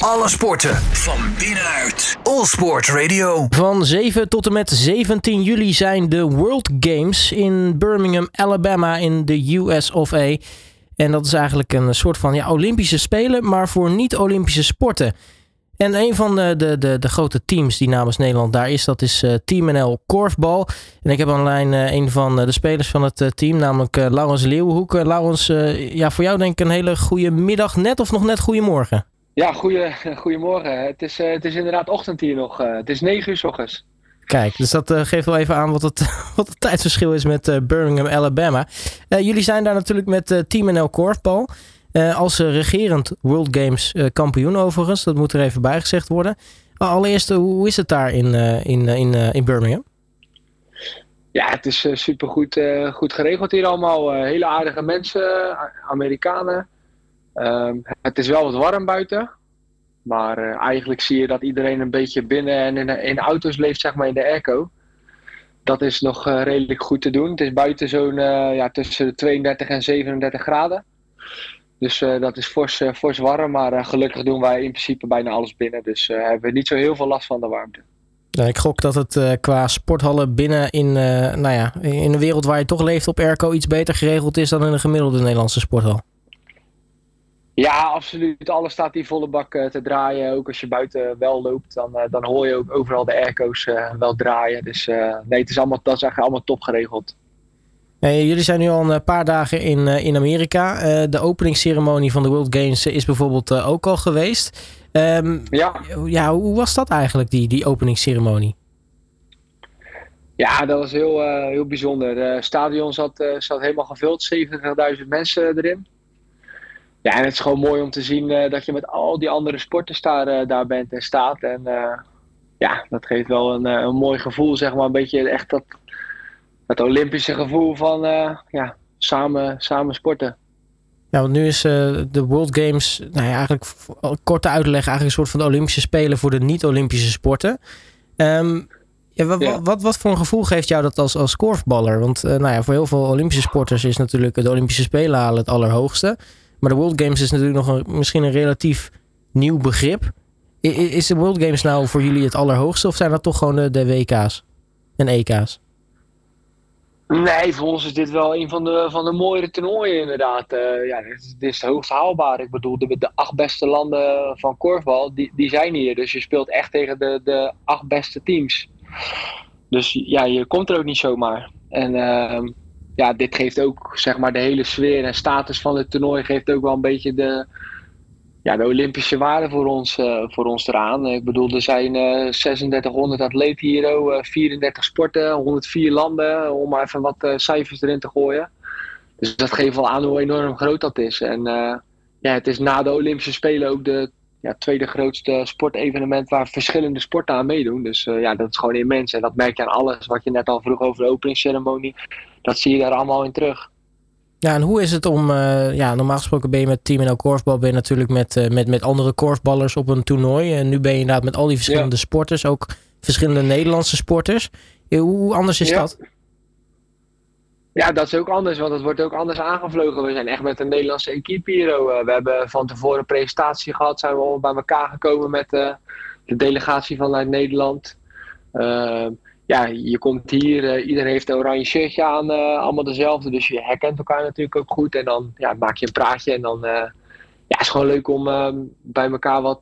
Alle sporten van binnenuit. All Sport Radio. Van 7 tot en met 17 juli zijn de World Games in Birmingham, Alabama in de US of A. En dat is eigenlijk een soort van ja, Olympische Spelen, maar voor niet-Olympische sporten. En een van de, de, de, de, grote teams die namens Nederland daar is, dat is uh, Team NL Korfbal. En ik heb online uh, een van de spelers van het team, namelijk Laurens Leeuwenhoek. Laurens, ja, voor jou denk ik een hele goede middag net of nog net goedemorgen? Ja, goeie, goedemorgen. Het is, het is inderdaad ochtend hier nog. het is 9 uur s ochtends. Kijk, dus dat geeft wel even aan wat het, wat het tijdsverschil is met Birmingham, Alabama. jullie zijn daar natuurlijk met Team NL Korfbal. Als regerend World Games kampioen overigens, dat moet er even bijgezegd worden. allereerst, hoe is het daar in, in, in, in Birmingham? Ja, het is super goed, goed geregeld hier allemaal. hele aardige mensen, Amerikanen. Ehm, het is wel wat warm buiten. Maar eigenlijk zie je dat iedereen een beetje binnen en in, auto's leeft, zeg maar in de airco. Dat is nog redelijk goed te doen. Het is buiten zo'n ja, tussen de 32 en 37 graden. Dus dat is fors, fors warm, maar gelukkig doen wij in principe bijna alles binnen. Dus hebben we niet zo heel veel last van de warmte. Ik gok dat het qua sporthallen binnen in, nou ja, in een wereld waar je toch leeft op airco iets beter geregeld is dan in een gemiddelde Nederlandse sporthal. Ja, absoluut. Alles staat hier volle bak te draaien. Ook als je buiten wel loopt, dan, dan hoor je ook overal de airco's wel draaien. Dus nee, het is allemaal, dat is eigenlijk allemaal top geregeld. Jullie zijn nu al een paar dagen in, in Amerika. De openingsceremonie van de World Games is bijvoorbeeld ook al geweest. Um, ja. ja, hoe was dat eigenlijk, die, die openingsceremonie? Ja, dat was heel, heel bijzonder. Het stadion zat, zat helemaal gevuld, 70.000 mensen erin. Ja, en het is gewoon mooi om te zien dat je met al die andere sporters daar, daar bent en staat. En ja, dat geeft wel een, een mooi gevoel, zeg maar. Een beetje echt dat het Olympische gevoel van ja, samen, samen sporten. Ja, want nu is de World Games, nou ja, eigenlijk korte uitleg, eigenlijk een soort van de Olympische Spelen voor de niet-Olympische sporten. Um, ja, wat, ja. Wat, wat, voor een gevoel geeft jou dat als, als korfballer? Want nou ja, voor heel veel Olympische sporters is natuurlijk de Olympische Spelen halen het allerhoogste. Maar de World Games is natuurlijk nog een, misschien een relatief nieuw begrip. Is de World Games nou voor jullie het allerhoogste of zijn dat toch gewoon de, WK's en EK's? Nee, voor ons is dit wel een van de, van de mooiere toernooien inderdaad. Uh, ja, dit, dit, is het hoogst haalbaar. Ik bedoel, de, de acht beste landen van korfbal, die, die zijn hier. Dus je speelt echt tegen de, de acht beste teams. Dus ja, je komt er ook niet zomaar. En uh, ja, dit geeft ook zeg maar de hele sfeer en status van het toernooi geeft ook wel een beetje de, ja, de Olympische waarde voor ons, uh, voor ons eraan. Ik bedoel, er zijn uh, 3600 atleten hier, uh, 34 sporten, 104 landen, om maar even wat cijfers erin te gooien. Dus dat geeft wel aan hoe enorm groot dat is. En ja, het is na de Olympische Spelen ook de ja, tweede grootste sportevenement waar verschillende sporten aan meedoen. Dus ja, dat is gewoon immens. En dat merk je aan alles wat je net al vroeg over de openingsceremonie. Dat zie je daar allemaal in terug. Ja, en hoe is het om, uh, ja, normaal gesproken ben je met Team NL Korfbal, ben je natuurlijk met, uh, met, met andere korfballers op een toernooi. En nu ben je inderdaad met al die verschillende ja. sporters, ook verschillende Nederlandse sporters. Hoe anders is ja. dat? Ja, dat is ook anders, want het wordt ook anders aangevlogen. We zijn echt met een Nederlandse equipe hier. Uh, we hebben van tevoren een presentatie gehad, zijn we al bij elkaar gekomen met de delegatie vanuit Nederland ja, je komt hier, uh, iedereen heeft een oranje shirtje aan, uh, allemaal dezelfde. Dus je herkent elkaar natuurlijk ook goed. En dan ja, maak je een praatje en dan uh, ja, het is gewoon leuk om bij elkaar wat,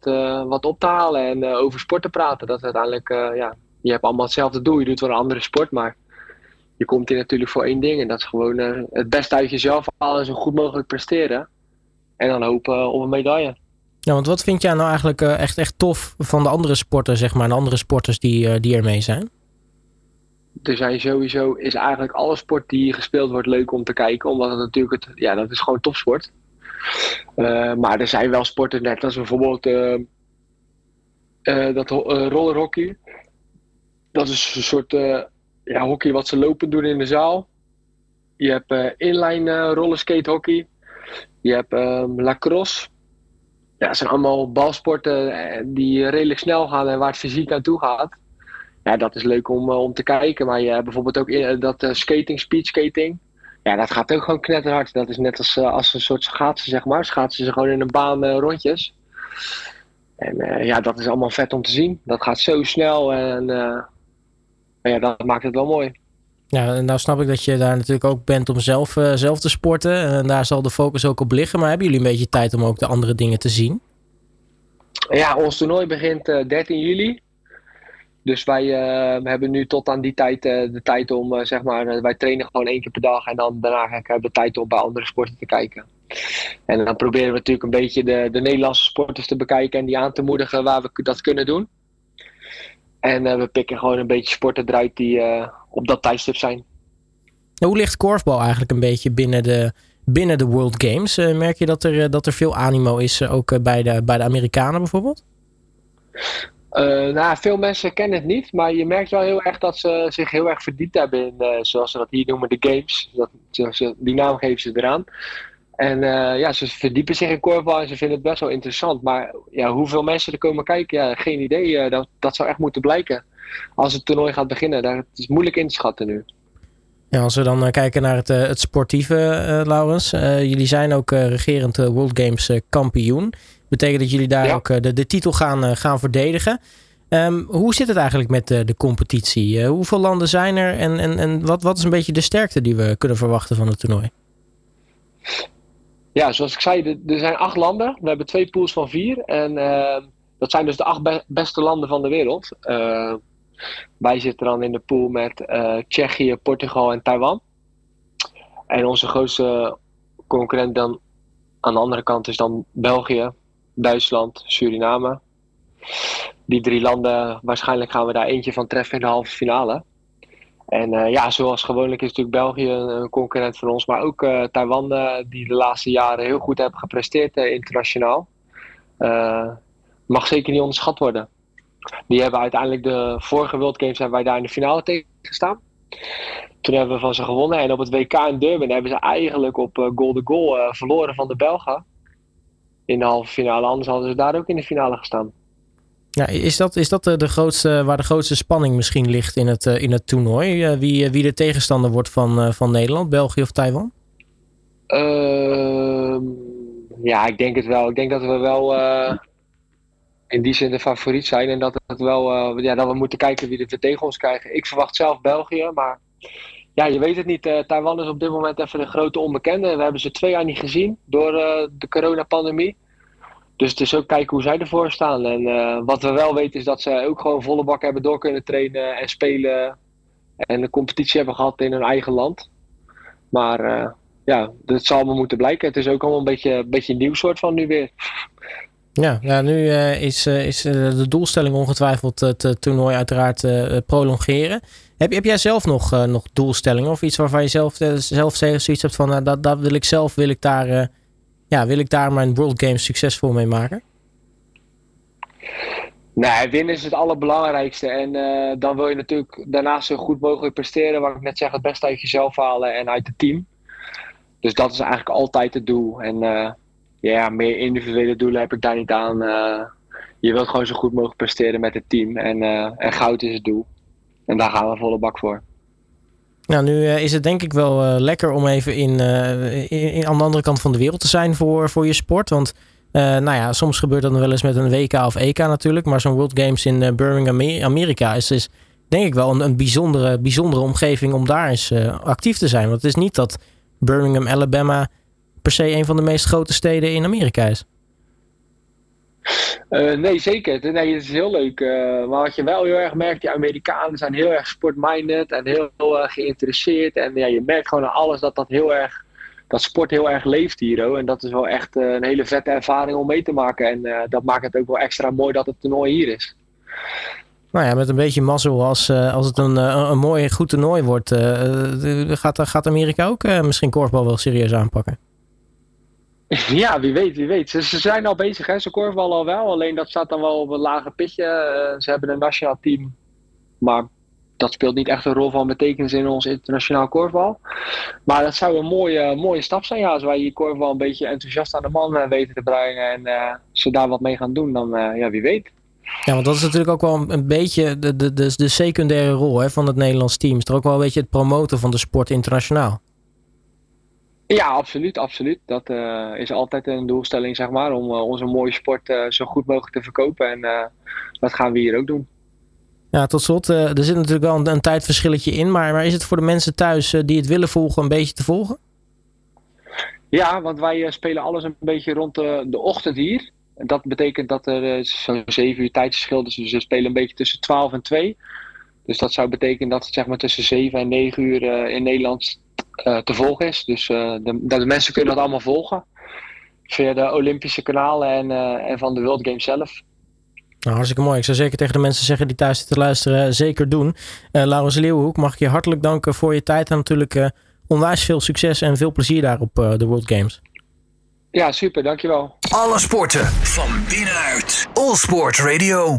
wat op te halen en over sport te praten. Dat uiteindelijk, ja, je hebt allemaal hetzelfde doel. Je doet wel een andere sport, maar je komt hier natuurlijk voor één ding. En dat is gewoon het beste uit jezelf halen en zo goed mogelijk presteren. En dan hopen op een medaille. Ja, want wat vind jij nou eigenlijk echt, echt tof van de andere sporten, zeg maar, de andere sporters die, die er mee zijn? Er zijn sowieso, is eigenlijk alle sport die gespeeld wordt leuk om te kijken. Omdat het natuurlijk, het, ja, dat is gewoon topsport. Uh, maar er zijn wel sporten, net als bijvoorbeeld uh, uh, dat rollerhockey. Dat is een soort ja, hockey wat ze lopen doen in de zaal. Je hebt inline rollerskate hockey. Je hebt lacrosse. Ja, dat zijn allemaal balsporten die redelijk snel gaan en waar het fysiek naartoe gaat ja, dat is leuk om, om te kijken. Maar je hebt bijvoorbeeld ook in, dat skating, speedskating. Ja, dat gaat ook gewoon knetterhard. Dat is net als, als een soort schaatsen, zeg maar. Schaatsen ze gewoon in een baan rondjes. En ja, dat is allemaal vet om te zien. Dat gaat zo snel en ja, dat maakt het wel mooi. Ja, nou snap ik dat je daar natuurlijk ook bent om zelf, zelf te sporten. En daar zal de focus ook op liggen. Maar hebben jullie een beetje tijd om ook de andere dingen te zien? Ja, ons toernooi begint 13 juli. Dus wij uh, hebben nu tot aan die tijd uh, de tijd om, uh, zeg maar, wij trainen gewoon één keer per dag en dan daarna hebben we tijd om bij andere sporten te kijken. En dan proberen we natuurlijk een beetje de, de Nederlandse sporters te bekijken en die aan te moedigen waar we dat kunnen doen. En we pikken gewoon een beetje sporten eruit die op dat tijdstip zijn. Hoe ligt korfbal eigenlijk een beetje binnen de, binnen de World Games? merk je dat er, dat er veel animo is, ook bij, de, bij de Amerikanen bijvoorbeeld? Uh, nou, veel mensen kennen het niet, maar je merkt wel heel erg dat ze zich heel erg verdiept hebben in, uh, zoals ze dat hier noemen, de games. Dat, die naam geven ze eraan. En uh, ja, ze verdiepen zich in korfbal en ze vinden het best wel interessant. Maar ja, hoeveel mensen er komen kijken, ja, geen idee. dat, dat zou echt moeten blijken als het toernooi gaat beginnen. Dat is moeilijk in te schatten nu. Ja, als we dan kijken naar het, het sportieve, Laurens. jullie zijn ook regerend World Games kampioen. Betekent dat jullie daar ook de, de titel gaan, gaan verdedigen. Um, hoe zit het eigenlijk met de, de competitie? Uh, hoeveel landen zijn er en, en, en wat, wat is een beetje de sterkte die we kunnen verwachten van het toernooi? Ja, zoals ik zei, er zijn acht landen. We hebben twee pools van vier. En uh, dat zijn dus de acht be beste landen van de wereld. Uh, wij zitten dan in de pool met Tsjechië, Portugal en Taiwan. En onze grootste concurrent dan aan de andere kant is dan België, Duitsland, Suriname. Die drie landen, waarschijnlijk gaan we daar eentje van treffen in de halve finale. En uh, ja, zoals gewoonlijk is natuurlijk België een concurrent van ons, maar ook uh, Taiwan, uh, die de laatste jaren heel goed hebben gepresteerd internationaal. mag zeker niet onderschat worden. Die hebben uiteindelijk de vorige World Games hebben wij daar in de finale tegen gestaan. Toen hebben we van ze gewonnen en op het WK in Durban hebben ze eigenlijk op goal goal verloren van de Belgen in de halve finale. Anders hadden ze daar ook in de finale gestaan. Ja, is dat, is dat de, grootste, waar de grootste spanning misschien ligt in het, eh, in het toernooi? Eh, wie, wie de tegenstander wordt van, eh, van Nederland, België of Taiwan? Uh, ja, ik denk het wel. Ik denk dat we wel in die zin de favoriet zijn. En dat, het wel, ja, dat we moeten kijken wie er tegen ons krijgen. Ik verwacht zelf België, maar ja, je weet het niet. Taiwan is op dit moment even een grote onbekende. We hebben ze twee jaar niet gezien door de coronapandemie. Dus het is ook kijken hoe zij ervoor staan. En uh, wat we wel weten is dat ze ook gewoon volle bak hebben door kunnen trainen en spelen. En de competitie hebben gehad in hun eigen land. Maar ja, dat zal me moeten blijken. Het is ook allemaal een beetje, een beetje een nieuw soort van nu weer. Ja, ja nu is, is de doelstelling ongetwijfeld het toernooi uiteraard prolongeren. Heb, heb jij zelf nog, nog doelstellingen of iets waarvan je zelf, zelf zoiets hebt van dat, dat wil ik zelf, wil ik daar ja, wil ik daar mijn World Games succesvol mee maken? Nee, winnen is het allerbelangrijkste. En dan wil je natuurlijk daarnaast zo goed mogelijk presteren. Wat ik net zeg, het beste uit jezelf halen en uit het team. Dus dat is eigenlijk altijd het doel. En meer individuele doelen heb ik daar niet aan. Je wilt gewoon zo goed mogelijk presteren met het team. En, en goud is het doel. En daar gaan we volle bak voor. Nou, nu uh, is het denk ik wel uh, lekker om even in, uh, in, aan de andere kant van de wereld te zijn voor, voor je sport. Want nou ja, soms gebeurt dat wel eens met een WK of EK natuurlijk. Maar zo'n World Games in Birmingham, Amerika is, is denk ik wel een, een bijzondere, bijzondere omgeving om daar eens actief te zijn. Want het is niet dat Birmingham, Alabama per se een van de meest grote steden in Amerika is. Uh, nee, zeker. Nee, het is heel leuk. Uh, maar wat je wel heel erg merkt, die Amerikanen zijn heel erg sportminded en heel, uh, geïnteresseerd. En ja, je merkt gewoon aan alles dat dat heel erg, dat sport heel erg leeft hier. En dat is wel echt een hele vette ervaring om mee te maken. En dat maakt het ook wel extra mooi dat het toernooi hier is. Nou ja, met een beetje mazzel, als, als het een, een mooi, goed toernooi wordt, gaat, gaat Amerika ook misschien korfbal wel serieus aanpakken. Ja, wie weet, wie weet. Ze, zijn al bezig, hè. ze korfballen al wel. Alleen dat staat dan wel op een lager pitje. Uh, ze hebben een nationaal team. Maar dat speelt niet echt een rol van betekenis in ons internationaal korfbal. Maar dat zou een mooie, mooie stap zijn. Ja, als wij hier korfbal een beetje enthousiast aan de man uh, weten te brengen. En uh, ze daar wat mee gaan doen, dan ja, wie weet. Ja, want dat is natuurlijk ook wel een beetje de, de, de, de secundaire rol hè, van het Nederlands team. Is er ook wel een beetje het promoten van de sport internationaal. Ja, absoluut, absoluut. Dat is altijd een doelstelling, zeg maar, om onze mooie sport zo goed mogelijk te verkopen. En dat gaan we hier ook doen. Ja, tot slot, er zit natuurlijk wel een, een tijdverschilletje in, maar, maar is het voor de mensen thuis die het willen volgen een beetje te volgen? Ja, want wij spelen alles een beetje rond de, de ochtend hier. En dat betekent dat er zo'n 7 uur tijdsverschil is. Dus we spelen een beetje tussen 12 en 2. Dus dat zou betekenen dat het zeg maar tussen 7 en 9 uur in Nederland te volgen is. Dus uh, de, dat de mensen kunnen dat allemaal volgen. Via de Olympische kanalen en, en van de World Games zelf. Nou, hartstikke mooi. Ik zou zeker tegen de mensen zeggen die thuis zitten luisteren, zeker doen. Uh, Laurens Leeuwenhoek, mag ik je hartelijk danken voor je tijd. En natuurlijk onwijs veel succes en veel plezier daar op de World Games. Ja, super. Dankjewel. Alle sporten van binnenuit. All Sport Radio.